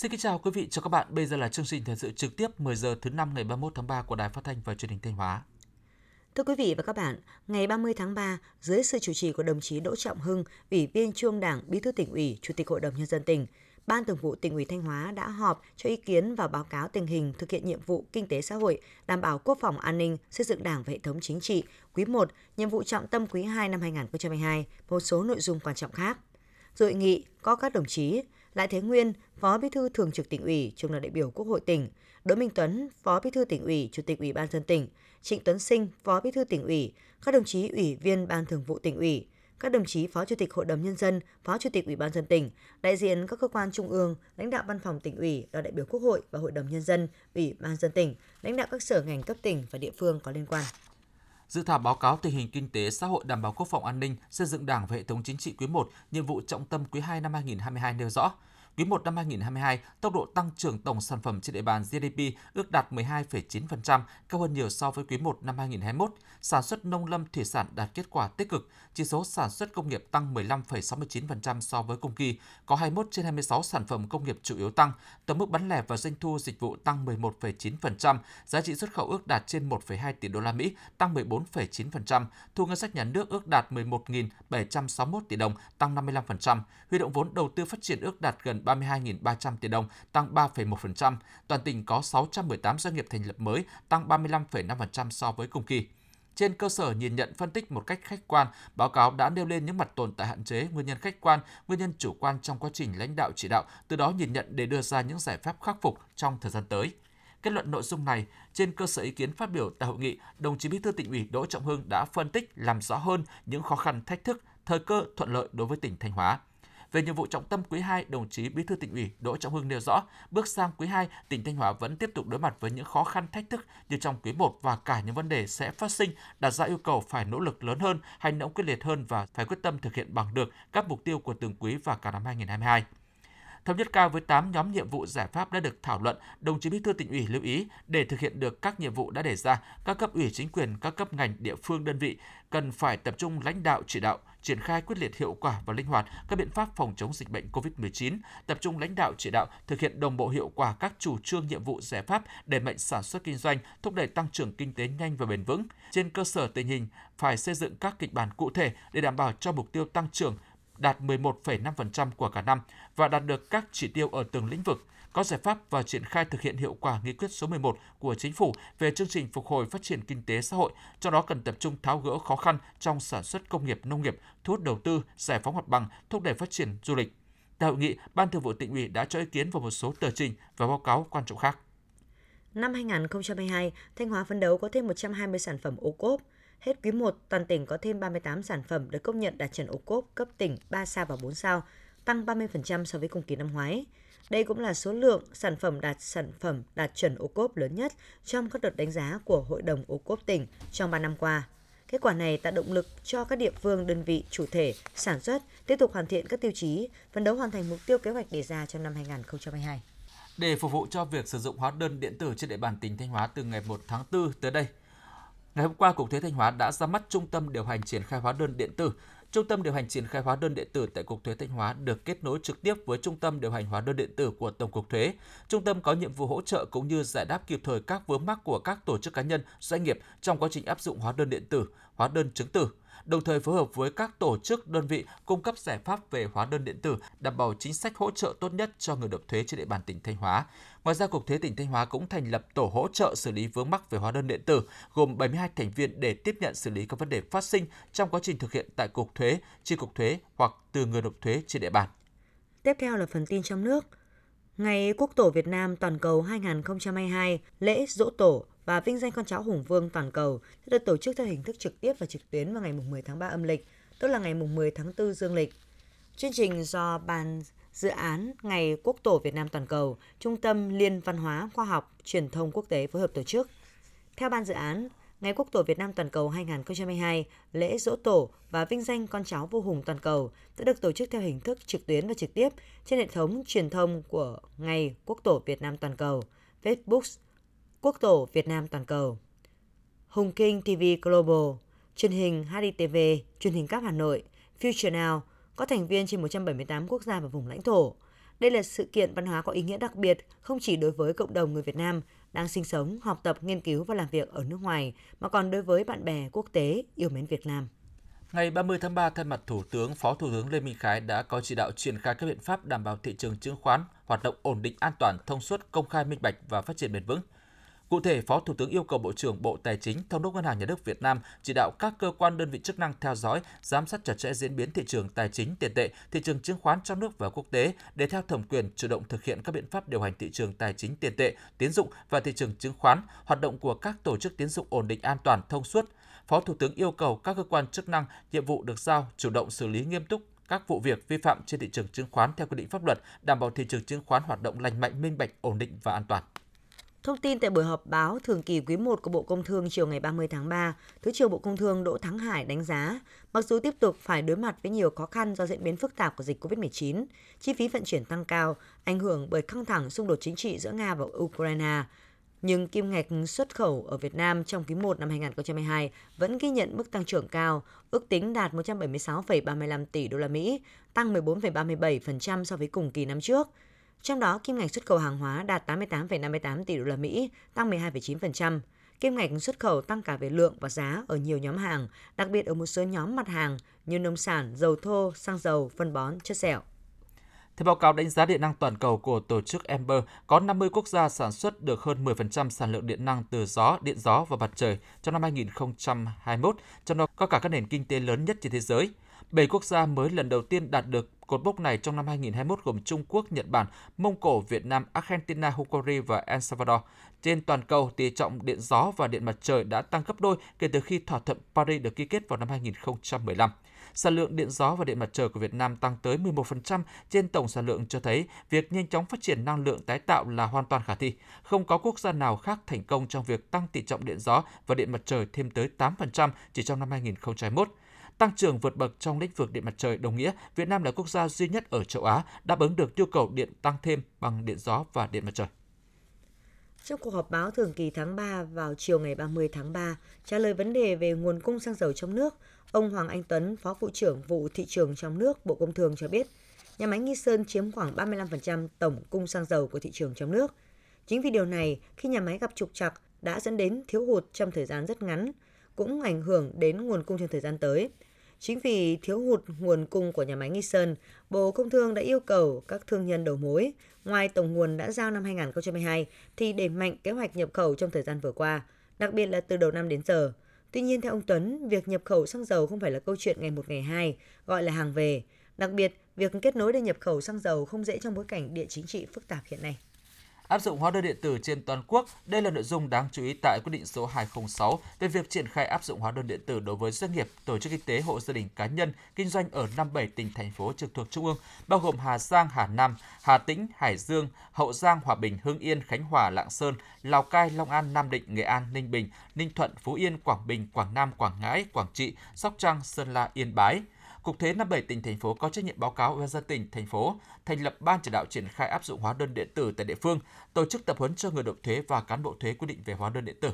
Xin kính chào quý vị và các bạn. Bây giờ là chương trình thời sự trực tiếp 10 giờ thứ năm ngày 31 tháng 3 của Đài Phát thanh và Truyền hình Thanh Hóa. Thưa quý vị và các bạn, ngày 30 tháng 3, dưới sự chủ trì của đồng chí Đỗ Trọng Hưng, Ủy viên Trung Đảng, Bí thư tỉnh ủy, Chủ tịch Hội đồng nhân dân tỉnh, Ban Thường vụ tỉnh ủy Thanh Hóa đã họp cho ý kiến và báo cáo tình hình thực hiện nhiệm vụ kinh tế xã hội, đảm bảo quốc phòng an ninh, xây dựng Đảng và hệ thống chính trị quý 1, nhiệm vụ trọng tâm quý 2 năm 2022, một số nội dung quan trọng khác. Dự hội nghị có các đồng chí lại Thế Nguyên, Phó Bí thư Thường trực tỉnh ủy, Trường đoàn đại biểu Quốc hội tỉnh, Đỗ Minh Tuấn, Phó Bí thư tỉnh ủy, Chủ tịch Ủy ban dân tỉnh, Trịnh Tuấn Sinh, Phó Bí thư tỉnh ủy, các đồng chí Ủy viên Ban Thường vụ tỉnh ủy, các đồng chí Phó Chủ tịch Hội đồng Nhân dân, Phó Chủ tịch Ủy ban dân tỉnh, đại diện các cơ quan trung ương, lãnh đạo văn phòng tỉnh ủy, đoàn đại biểu Quốc hội và Hội đồng Nhân dân, Ủy ban dân tỉnh, lãnh đạo các sở ngành cấp tỉnh và địa phương có liên quan. Dự thảo báo cáo tình hình kinh tế xã hội đảm bảo quốc phòng an ninh, xây dựng Đảng và hệ thống chính trị quý 1, nhiệm vụ trọng tâm quý 2 năm 2022 nêu rõ, Quý 1 năm 2022, tốc độ tăng trưởng tổng sản phẩm trên địa bàn GDP ước đạt 12,9%, cao hơn nhiều so với quý 1 năm 2021. Sản xuất nông lâm thủy sản đạt kết quả tích cực, chỉ số sản xuất công nghiệp tăng 15,69% so với cùng kỳ, có 21 trên 26 sản phẩm công nghiệp chủ yếu tăng, tổng mức bán lẻ và doanh thu dịch vụ tăng 11,9%, giá trị xuất khẩu ước đạt trên 1,2 tỷ đô la Mỹ, tăng 14,9%, thu ngân sách nhà nước ước đạt 11.761 tỷ đồng, tăng 55%, huy động vốn đầu tư phát triển ước đạt gần 32.300 tỷ đồng, tăng 3,1%. Toàn tỉnh có 618 doanh nghiệp thành lập mới, tăng 35,5% so với cùng kỳ. Trên cơ sở nhìn nhận phân tích một cách khách quan, báo cáo đã nêu lên những mặt tồn tại hạn chế, nguyên nhân khách quan, nguyên nhân chủ quan trong quá trình lãnh đạo chỉ đạo, từ đó nhìn nhận để đưa ra những giải pháp khắc phục trong thời gian tới. Kết luận nội dung này, trên cơ sở ý kiến phát biểu tại hội nghị, đồng chí Bí thư tỉnh ủy Đỗ Trọng Hưng đã phân tích làm rõ hơn những khó khăn, thách thức, thời cơ thuận lợi đối với tỉnh Thanh Hóa. Về nhiệm vụ trọng tâm quý 2, đồng chí Bí thư tỉnh ủy Đỗ Trọng Hưng nêu rõ, bước sang quý 2, tỉnh Thanh Hóa vẫn tiếp tục đối mặt với những khó khăn thách thức như trong quý 1 và cả những vấn đề sẽ phát sinh, đặt ra yêu cầu phải nỗ lực lớn hơn, hành động quyết liệt hơn và phải quyết tâm thực hiện bằng được các mục tiêu của từng quý và cả năm 2022. Thống nhất cao với 8 nhóm nhiệm vụ giải pháp đã được thảo luận, đồng chí Bí thư tỉnh ủy lưu ý để thực hiện được các nhiệm vụ đã đề ra, các cấp ủy chính quyền, các cấp ngành, địa phương đơn vị cần phải tập trung lãnh đạo chỉ đạo, triển khai quyết liệt hiệu quả và linh hoạt các biện pháp phòng chống dịch bệnh COVID-19, tập trung lãnh đạo chỉ đạo thực hiện đồng bộ hiệu quả các chủ trương nhiệm vụ giải pháp để mạnh sản xuất kinh doanh, thúc đẩy tăng trưởng kinh tế nhanh và bền vững. Trên cơ sở tình hình phải xây dựng các kịch bản cụ thể để đảm bảo cho mục tiêu tăng trưởng đạt 11,5% của cả năm và đạt được các chỉ tiêu ở từng lĩnh vực, có giải pháp và triển khai thực hiện hiệu quả nghị quyết số 11 của Chính phủ về chương trình phục hồi phát triển kinh tế xã hội, trong đó cần tập trung tháo gỡ khó khăn trong sản xuất công nghiệp nông nghiệp, thu hút đầu tư, giải phóng mặt bằng, thúc đẩy phát triển du lịch. Tại hội nghị, Ban Thường vụ tỉnh ủy đã cho ý kiến vào một số tờ trình và báo cáo quan trọng khác. Năm 2022, Thanh Hóa phấn đấu có thêm 120 sản phẩm ô cốp, Hết quý 1, toàn tỉnh có thêm 38 sản phẩm được công nhận đạt chuẩn ô cốp cấp tỉnh 3 sao và 4 sao, tăng 30% so với cùng kỳ năm ngoái. Đây cũng là số lượng sản phẩm đạt sản phẩm đạt chuẩn ô cốp lớn nhất trong các đợt đánh giá của Hội đồng ô cốp tỉnh trong 3 năm qua. Kết quả này tạo động lực cho các địa phương, đơn vị, chủ thể sản xuất tiếp tục hoàn thiện các tiêu chí, phấn đấu hoàn thành mục tiêu kế hoạch đề ra trong năm 2022. Để phục vụ cho việc sử dụng hóa đơn điện tử trên địa bàn tỉnh Thanh Hóa từ ngày 1 tháng 4 tới đây, Ngày hôm qua, Cục Thuế Thanh Hóa đã ra mắt Trung tâm điều hành triển khai hóa đơn điện tử. Trung tâm điều hành triển khai hóa đơn điện tử tại Cục Thuế Thanh Hóa được kết nối trực tiếp với Trung tâm điều hành hóa đơn điện tử của Tổng cục Thuế. Trung tâm có nhiệm vụ hỗ trợ cũng như giải đáp kịp thời các vướng mắc của các tổ chức cá nhân, doanh nghiệp trong quá trình áp dụng hóa đơn điện tử, hóa đơn chứng từ đồng thời phối hợp với các tổ chức đơn vị cung cấp giải pháp về hóa đơn điện tử, đảm bảo chính sách hỗ trợ tốt nhất cho người nộp thuế trên địa bàn tỉnh Thanh Hóa. Ngoài ra, Cục Thuế tỉnh Thanh Hóa cũng thành lập tổ hỗ trợ xử lý vướng mắc về hóa đơn điện tử, gồm 72 thành viên để tiếp nhận xử lý các vấn đề phát sinh trong quá trình thực hiện tại Cục Thuế, chi cục thuế hoặc từ người nộp thuế trên địa bàn. Tiếp theo là phần tin trong nước. Ngày Quốc tổ Việt Nam toàn cầu 2022, lễ dỗ tổ và vinh danh con cháu hùng vương toàn cầu sẽ được tổ chức theo hình thức trực tiếp và trực tuyến vào ngày 10 tháng 3 âm lịch, tức là ngày 10 tháng 4 dương lịch. Chương trình do Ban dự án Ngày Quốc tổ Việt Nam toàn cầu, Trung tâm Liên văn hóa khoa học truyền thông quốc tế phối hợp tổ chức. Theo ban dự án, Ngày Quốc tổ Việt Nam toàn cầu 2022, lễ dỗ tổ và vinh danh con cháu vô hùng toàn cầu đã được tổ chức theo hình thức trực tuyến và trực tiếp trên hệ thống truyền thông của Ngày Quốc tổ Việt Nam toàn cầu, Facebook, Quốc tổ Việt Nam toàn cầu. Hùng Kinh TV Global, truyền hình HDTV, truyền hình cáp Hà Nội, Future Now có thành viên trên 178 quốc gia và vùng lãnh thổ. Đây là sự kiện văn hóa có ý nghĩa đặc biệt không chỉ đối với cộng đồng người Việt Nam đang sinh sống, học tập, nghiên cứu và làm việc ở nước ngoài, mà còn đối với bạn bè quốc tế yêu mến Việt Nam. Ngày 30 tháng 3, thay mặt Thủ tướng, Phó Thủ tướng Lê Minh Khái đã có chỉ đạo triển khai các biện pháp đảm bảo thị trường chứng khoán hoạt động ổn định, an toàn, thông suốt, công khai, minh bạch và phát triển bền vững. Cụ thể, Phó Thủ tướng yêu cầu Bộ trưởng Bộ Tài chính, Thống đốc Ngân hàng Nhà nước Việt Nam chỉ đạo các cơ quan đơn vị chức năng theo dõi, giám sát chặt chẽ diễn biến thị trường tài chính tiền tệ, thị trường chứng khoán trong nước và quốc tế để theo thẩm quyền chủ động thực hiện các biện pháp điều hành thị trường tài chính tiền tệ, tiến dụng và thị trường chứng khoán, hoạt động của các tổ chức tiến dụng ổn định an toàn, thông suốt. Phó Thủ tướng yêu cầu các cơ quan chức năng, nhiệm vụ được giao chủ động xử lý nghiêm túc các vụ việc vi phạm trên thị trường chứng khoán theo quy định pháp luật, đảm bảo thị trường chứng khoán hoạt động lành mạnh, minh bạch, ổn định và an toàn. Thông tin tại buổi họp báo thường kỳ quý 1 của Bộ Công Thương chiều ngày 30 tháng 3, Thứ trưởng Bộ Công Thương Đỗ Thắng Hải đánh giá, mặc dù tiếp tục phải đối mặt với nhiều khó khăn do diễn biến phức tạp của dịch COVID-19, chi phí vận chuyển tăng cao, ảnh hưởng bởi căng thẳng xung đột chính trị giữa Nga và Ukraine, nhưng kim ngạch xuất khẩu ở Việt Nam trong quý 1 năm 2022 vẫn ghi nhận mức tăng trưởng cao, ước tính đạt 176,35 tỷ đô la Mỹ, tăng 14,37% so với cùng kỳ năm trước. Trong đó, kim ngạch xuất khẩu hàng hóa đạt 88,58 tỷ đô la Mỹ, tăng 12,9%. Kim ngạch xuất khẩu tăng cả về lượng và giá ở nhiều nhóm hàng, đặc biệt ở một số nhóm mặt hàng như nông sản, dầu thô, xăng dầu, phân bón, chất dẻo. Theo báo cáo đánh giá điện năng toàn cầu của tổ chức Ember, có 50 quốc gia sản xuất được hơn 10% sản lượng điện năng từ gió, điện gió và mặt trời trong năm 2021, trong đó có cả các nền kinh tế lớn nhất trên thế giới. 7 quốc gia mới lần đầu tiên đạt được cột mốc này trong năm 2021 gồm Trung Quốc, Nhật Bản, Mông Cổ, Việt Nam, Argentina, Hungary và El Salvador. Trên toàn cầu, tỷ trọng điện gió và điện mặt trời đã tăng gấp đôi kể từ khi thỏa thuận Paris được ký kết vào năm 2015. Sản lượng điện gió và điện mặt trời của Việt Nam tăng tới 11% trên tổng sản lượng cho thấy việc nhanh chóng phát triển năng lượng tái tạo là hoàn toàn khả thi. Không có quốc gia nào khác thành công trong việc tăng tỷ trọng điện gió và điện mặt trời thêm tới 8% chỉ trong năm 2021. Tăng trưởng vượt bậc trong lĩnh vực điện mặt trời đồng nghĩa Việt Nam là quốc gia duy nhất ở châu Á đáp ứng được nhu cầu điện tăng thêm bằng điện gió và điện mặt trời. Trong cuộc họp báo thường kỳ tháng 3 vào chiều ngày 30 tháng 3, trả lời vấn đề về nguồn cung xăng dầu trong nước, ông Hoàng Anh Tuấn, Phó Vụ trưởng vụ thị trường trong nước Bộ Công Thương cho biết, nhà máy Nghi Sơn chiếm khoảng 35% tổng cung xăng dầu của thị trường trong nước. Chính vì điều này, khi nhà máy gặp trục trặc đã dẫn đến thiếu hụt trong thời gian rất ngắn, cũng ảnh hưởng đến nguồn cung trong thời gian tới. Chính vì thiếu hụt nguồn cung của nhà máy Nghi Sơn, Bộ Công Thương đã yêu cầu các thương nhân đầu mối, ngoài tổng nguồn đã giao năm 2022, thì đẩy mạnh kế hoạch nhập khẩu trong thời gian vừa qua, đặc biệt là từ đầu năm đến giờ. Tuy nhiên, theo ông Tuấn, việc nhập khẩu xăng dầu không phải là câu chuyện ngày một ngày hai, gọi là hàng về. Đặc biệt, việc kết nối để nhập khẩu xăng dầu không dễ trong bối cảnh địa chính trị phức tạp hiện nay áp dụng hóa đơn điện tử trên toàn quốc. Đây là nội dung đáng chú ý tại quyết định số 206 về việc triển khai áp dụng hóa đơn điện tử đối với doanh nghiệp, tổ chức kinh tế, hộ gia đình cá nhân kinh doanh ở 57 tỉnh thành phố trực thuộc trung ương, bao gồm Hà Giang, Hà Nam, Hà Tĩnh, Hải Dương, Hậu Giang, Hòa Bình, Hưng Yên, Khánh Hòa, Lạng Sơn, Lào Cai, Long An, Nam Định, Nghệ An, Ninh Bình, Ninh Thuận, Phú Yên, Quảng Bình, Quảng Nam, Quảng Ngãi, Quảng Trị, Sóc Trăng, Sơn La, Yên Bái. Cục Thuế 57 tỉnh thành phố có trách nhiệm báo cáo ubnd tỉnh thành phố thành lập ban chỉ đạo triển khai áp dụng hóa đơn điện tử tại địa phương, tổ chức tập huấn cho người nộp thuế và cán bộ thuế quy định về hóa đơn điện tử.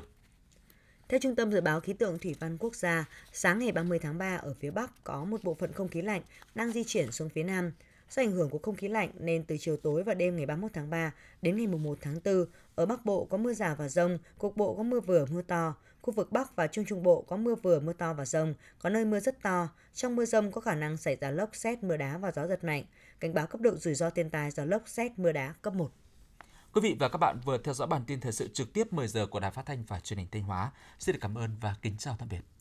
Theo Trung tâm Dự báo Khí tượng Thủy văn Quốc gia, sáng ngày 30 tháng 3 ở phía Bắc có một bộ phận không khí lạnh đang di chuyển xuống phía Nam. Do ảnh hưởng của không khí lạnh nên từ chiều tối và đêm ngày 31 tháng 3 đến ngày 1 tháng 4, ở Bắc Bộ có mưa rào và rông, cục bộ có mưa vừa mưa to. Khu vực Bắc và Trung Trung Bộ có mưa vừa mưa to và rông, có nơi mưa rất to. Trong mưa rông có khả năng xảy ra lốc xét, mưa đá và gió giật mạnh. Cảnh báo cấp độ rủi ro thiên tai do lốc xét, mưa đá cấp 1. Quý vị và các bạn vừa theo dõi bản tin thời sự trực tiếp 10 giờ của Đài Phát thanh và Truyền hình Thanh Hóa. Xin được cảm ơn và kính chào tạm biệt.